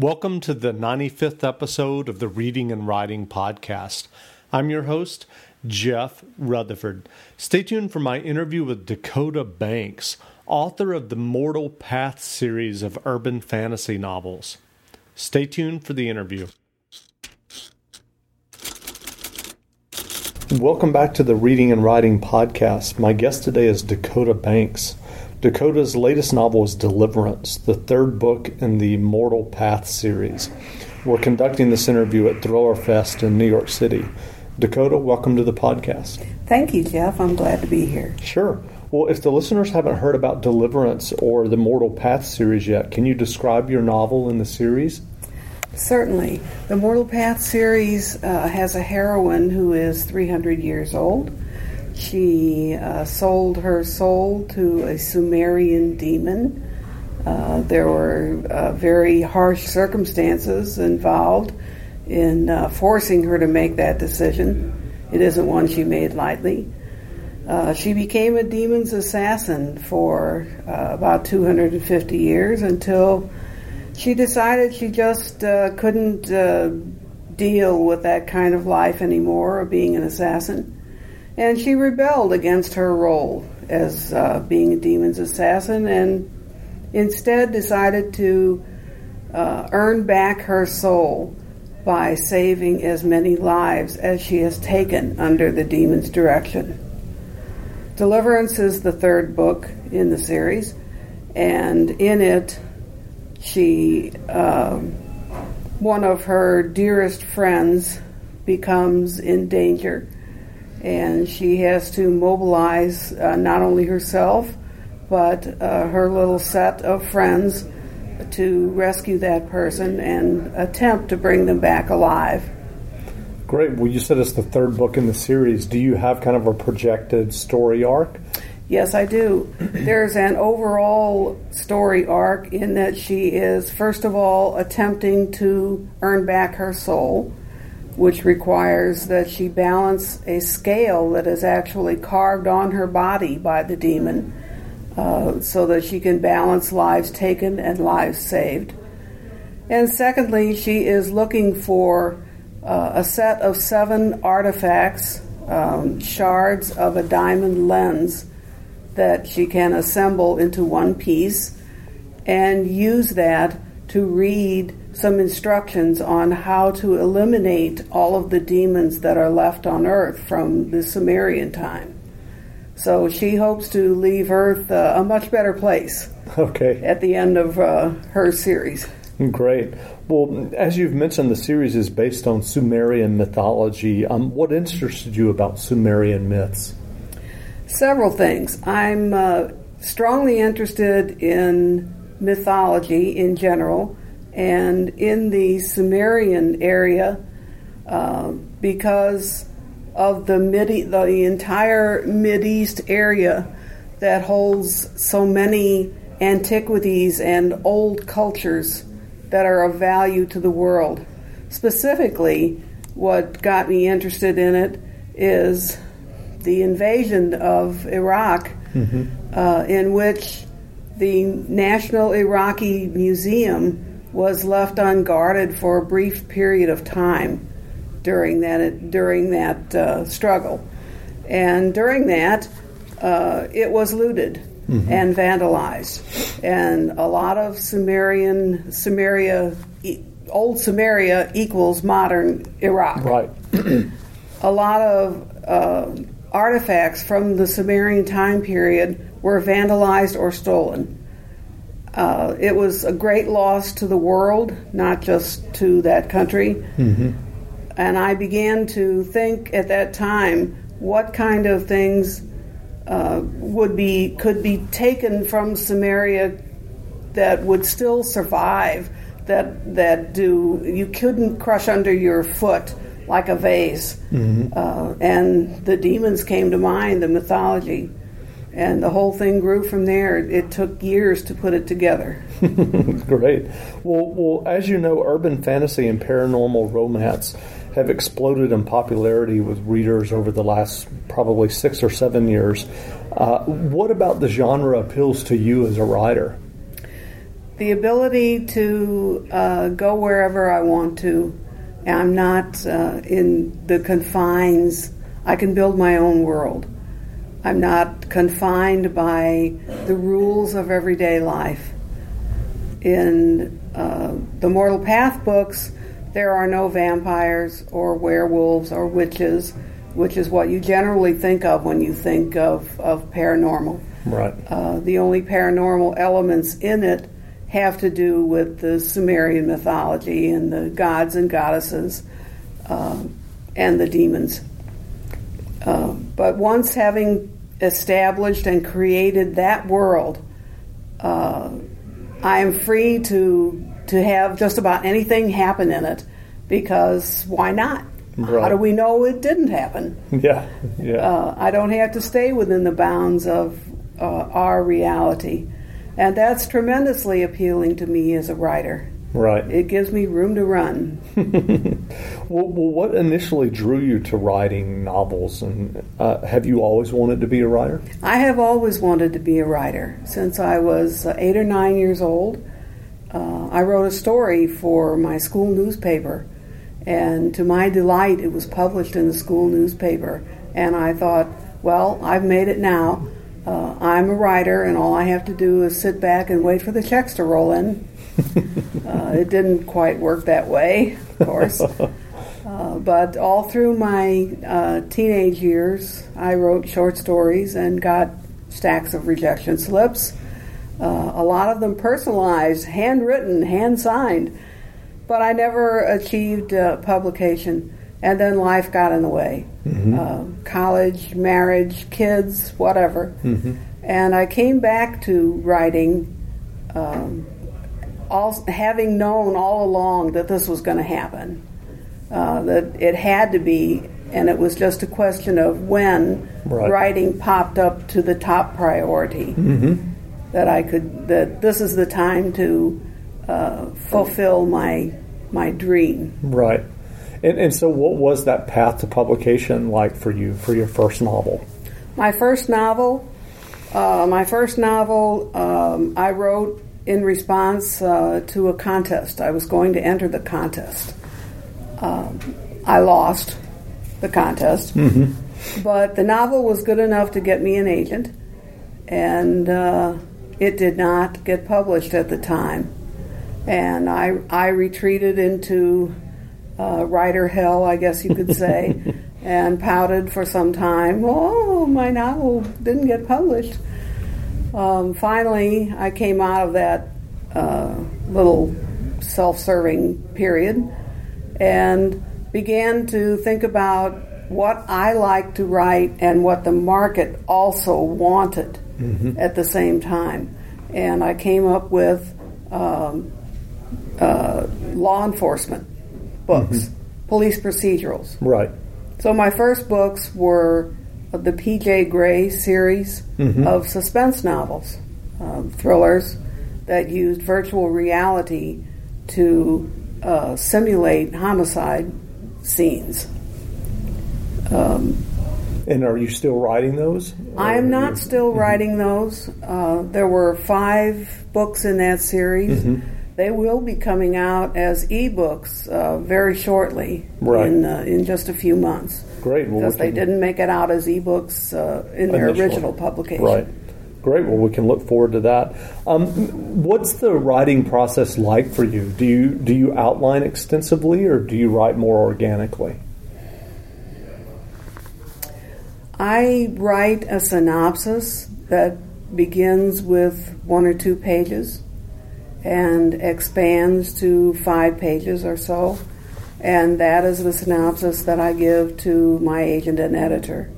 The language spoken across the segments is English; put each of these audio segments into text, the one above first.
Welcome to the 95th episode of the Reading and Writing Podcast. I'm your host, Jeff Rutherford. Stay tuned for my interview with Dakota Banks, author of the Mortal Path series of urban fantasy novels. Stay tuned for the interview. Welcome back to the Reading and Writing Podcast. My guest today is Dakota Banks. Dakota's latest novel is Deliverance, the third book in the Mortal Path series. We're conducting this interview at Thriller Fest in New York City. Dakota, welcome to the podcast. Thank you, Jeff. I'm glad to be here. Sure. Well, if the listeners haven't heard about Deliverance or the Mortal Path series yet, can you describe your novel in the series? Certainly. The Mortal Path series uh, has a heroine who is 300 years old she uh, sold her soul to a Sumerian demon. Uh, there were uh, very harsh circumstances involved in uh, forcing her to make that decision. It isn't one she made lightly. Uh, she became a demon's assassin for uh, about 250 years until she decided she just couldn't deal with that kind of life anymore, of being an assassin and she rebelled against her role as uh, being a demon's assassin and instead decided to uh, earn back her soul by saving as many lives as she has taken under the demon's direction. Deliverance is the third book in the series, and in it, she, um, one of her dearest friends, becomes in danger and she has to mobilize uh, not only herself but uh, her little set of friends to rescue that person and attempt to bring them back alive. Great. Well, you said it's the third book in the series. Do you have kind of a projected story arc? Yes, I do. There's an overall story arc in that she is, first of all, attempting to earn back her soul which requires that she balance a scale that is actually carved on her body by the demon uh, so that she can balance lives taken and lives saved. And secondly, she is looking for uh, a set of seven artifacts, um, shards of a diamond lens that she can assemble into one piece and use that to read some instructions on how to eliminate all of the demons that are left on Earth from the Sumerian time. So she hopes to leave Earth uh, a much better place. Okay. At the end of uh, her series. Great. Well, as you've mentioned, the series is based on Sumerian mythology. Um, what interested you about Sumerian myths? Several things. I'm uh, strongly interested in mythology in general and in the Sumerian area uh, because of the mid the entire Mid East area that holds so many antiquities and old cultures that are of value to the world. Specifically, what got me interested in it is the invasion of Iraq, mm-hmm. uh, in which the National Iraqi Museum was left unguarded for a brief period of time during that during that uh, struggle, and during that, uh, it was looted mm-hmm. and vandalized, and a lot of Sumerian Sumeria, old Samaria equals modern Iraq. Right. a lot of uh, artifacts from the Sumerian time period were vandalized or stolen. Uh, it was a great loss to the world, not just to that country. Mm-hmm. And I began to think at that time what kind of things uh, would be could be taken from Samaria that would still survive. That that do you couldn't crush under your foot like a vase. Mm-hmm. Uh, and the demons came to mind, the mythology and the whole thing grew from there. It took years to put it together. Great. Well, well, as you know, urban fantasy and paranormal romance have exploded in popularity with readers over the last probably six or seven years. Uh, what about the genre appeals to you as a writer? the ability to uh, go wherever I want to. I'm not uh, in the confines. I can build my own world. I'm not confined by the rules of everyday life. In uh, the Mortal Path books, there are no vampires or werewolves or witches, which is what you generally think of when you think of, of paranormal. Right. Uh, the only paranormal elements in it have to do with the Sumerian mythology and the gods and goddesses uh, and the demons. Uh, but once having established and created that world, uh, I am free to to have just about anything happen in it because why not? Right. How do we know it didn't happen? Yeah. Yeah. Uh, I don't have to stay within the bounds of uh, our reality. And that's tremendously appealing to me as a writer. Right. It gives me room to run. Well, what initially drew you to writing novels, and uh, have you always wanted to be a writer? I have always wanted to be a writer since I was uh, eight or nine years old. Uh, I wrote a story for my school newspaper, and to my delight, it was published in the school newspaper. And I thought, well, I've made it now. Uh, I'm a writer, and all I have to do is sit back and wait for the checks to roll in. uh, it didn't quite work that way, of course. Uh, but all through my uh, teenage years, I wrote short stories and got stacks of rejection slips. Uh, a lot of them personalized, handwritten, hand signed. But I never achieved uh, publication. And then life got in the way uh, college, marriage, kids, whatever. And I came back to writing, um, all, having known all along that this was going to happen uh, that it had to be, and it was just a question of when Right. writing popped up to the top priority. That I could, that this is the time to uh, fulfill my my dream. Right. And, and so, what was that path to publication like for you for your first novel? My first novel, uh, my first novel, um, I wrote in response uh, to a contest. I was going to enter the contest. Um, I lost the contest, but the novel was good enough to get me an agent, and uh, it did not get published at the time. And I, I retreated into uh, writer hell, I guess you could say, and pouted for some time. Oh, my novel didn't get published. Um, finally, I came out of that uh, little self serving period and began to think about what I like to write and what the market also wanted at the same time. And I came up with um, uh, law enforcement books, police procedurals. Right. So my first books were the P.J. Gray series of suspense novels, um, thrillers that used virtual reality to uh, simulate homicide scenes. And are you still writing those? I am not still writing those. Uh, there were five books in that series. They will be coming out as ebooks uh, very shortly, Right. in uh, in just a few months. Great. Well, we because they didn't make it out as ebooks uh, in their Initially. original publication. Right. Great. Well, we can look forward to that. Um, what's the writing process like for you? Do you do you outline extensively, or do you write more organically? I write a synopsis that begins with one or two pages and expands to five pages or so. And that is the synopsis that I give to my agent and editor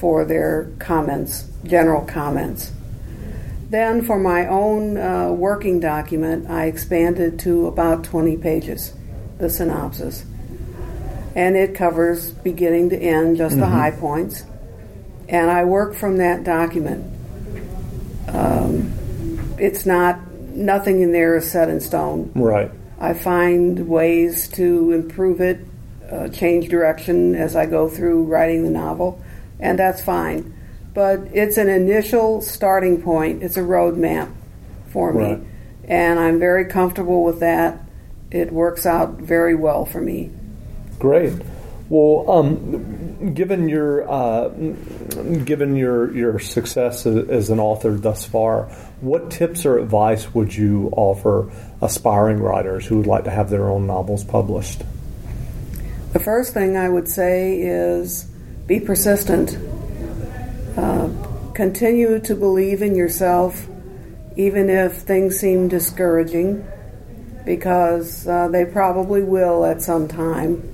for their comments, general comments. Then, for my own uh, working document, I expanded to about 20 pages, the synopsis. And it covers beginning to end, just the high points. And I work from that document. Um, it's not, nothing in there is set in stone. Right. I find ways to improve it, uh, change direction as I go through writing the novel, and that's fine. But it's an initial starting point, it's a roadmap for me. Right. and I'm very comfortable with that. It works out very well for me. Great. Well, um, given your uh, given your your success as an author thus far, what tips or advice would you offer aspiring writers who would like to have their own novels published? The first thing I would say is be persistent. Uh, continue to believe in yourself, even if things seem discouraging, because uh, they probably will at some time.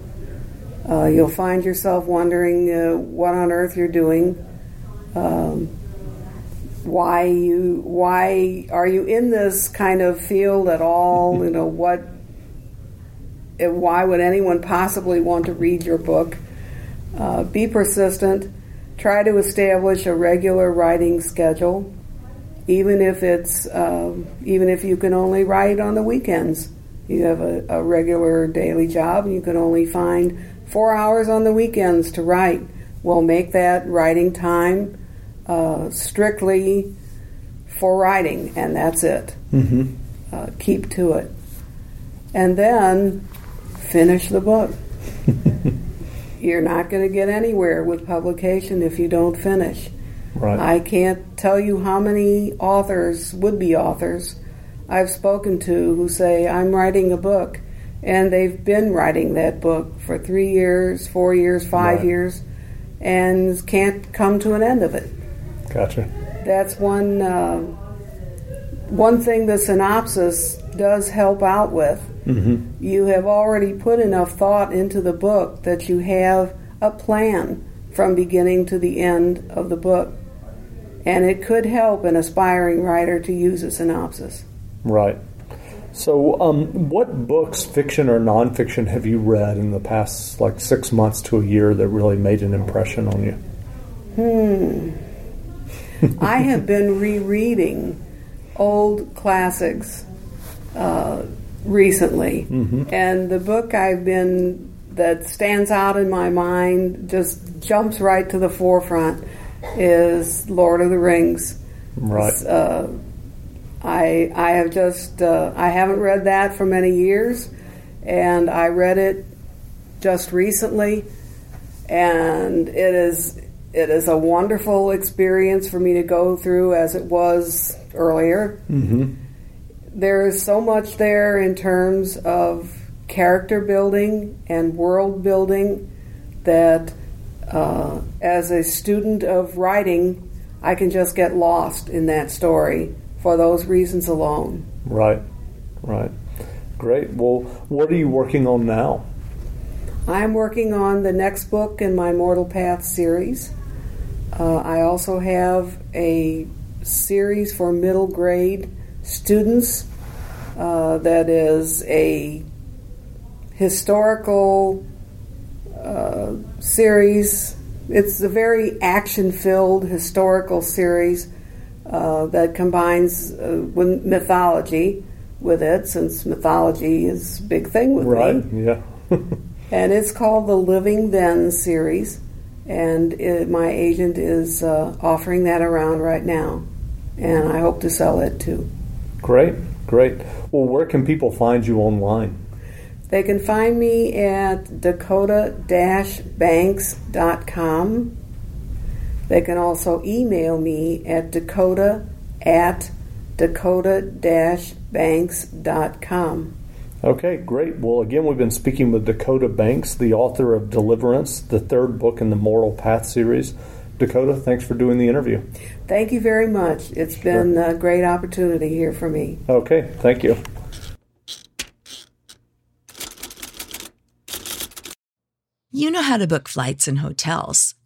Uh, you'll find yourself wondering uh, what on earth you're doing. Um, why you why are you in this kind of field at all? You know what? Why would anyone possibly want to read your book? Uh, be persistent. Try to establish a regular writing schedule, even if it's uh, even if you can only write on the weekends. You have a, a regular daily job, and you can only find four hours on the weekends to write. We'll make that writing time uh, strictly for writing, and that's it. Mm-hmm. Uh, keep to it. And then finish the book. You're not going to get anywhere with publication if you don't finish. Right. I can't tell you how many authors, would be authors, I've spoken to who say, I'm writing a book and they've been writing that book for three years, four years, five right. years, and can't come to an end of it. Gotcha. That's one uh, one thing the synopsis does help out with. Mm-hmm. You have already put enough thought into the book that you have a plan from beginning to the end of the book, and it could help an aspiring writer to use a synopsis. Right. So, um, what books, fiction or nonfiction, have you read in the past like six months to a year that really made an impression on you? Hmm. I have been rereading old classics uh, recently, mm-hmm. and the book I've been that stands out in my mind just jumps right to the forefront is Lord of the Rings. Right. Uh, I I have just uh, I haven't read that for many years, and I read it just recently, and it is it is a wonderful experience for me to go through as it was earlier. Mm-hmm. There is so much there in terms of character building and world building that uh, as a student of writing, I can just get lost in that story for those reasons alone. Right, right. Great. Well, what are you working on now? I'm working on the next book in my Mortal Path series. Uh, I also have a series for middle grade students uh, that is a historical uh, series. It's a very action filled historical series uh, that combines uh, with mythology with it, since mythology is a big thing with right. me. Yeah. and it's called the Living Then series, and it, my agent is uh, offering that around right now, and I hope to sell it too. Great, great. Well, where can people find you online? They can find me at dakota-banks.com. They can also email me at dakota at dakota-banks.com. Okay, great. Well, again, we've been speaking with Dakota Banks, the author of Deliverance, the third book in the Mortal Path series. Dakota, thanks for doing the interview. Thank you very much. It's been sure. a great opportunity here for me. Okay, thank you. You know how to book flights and hotels.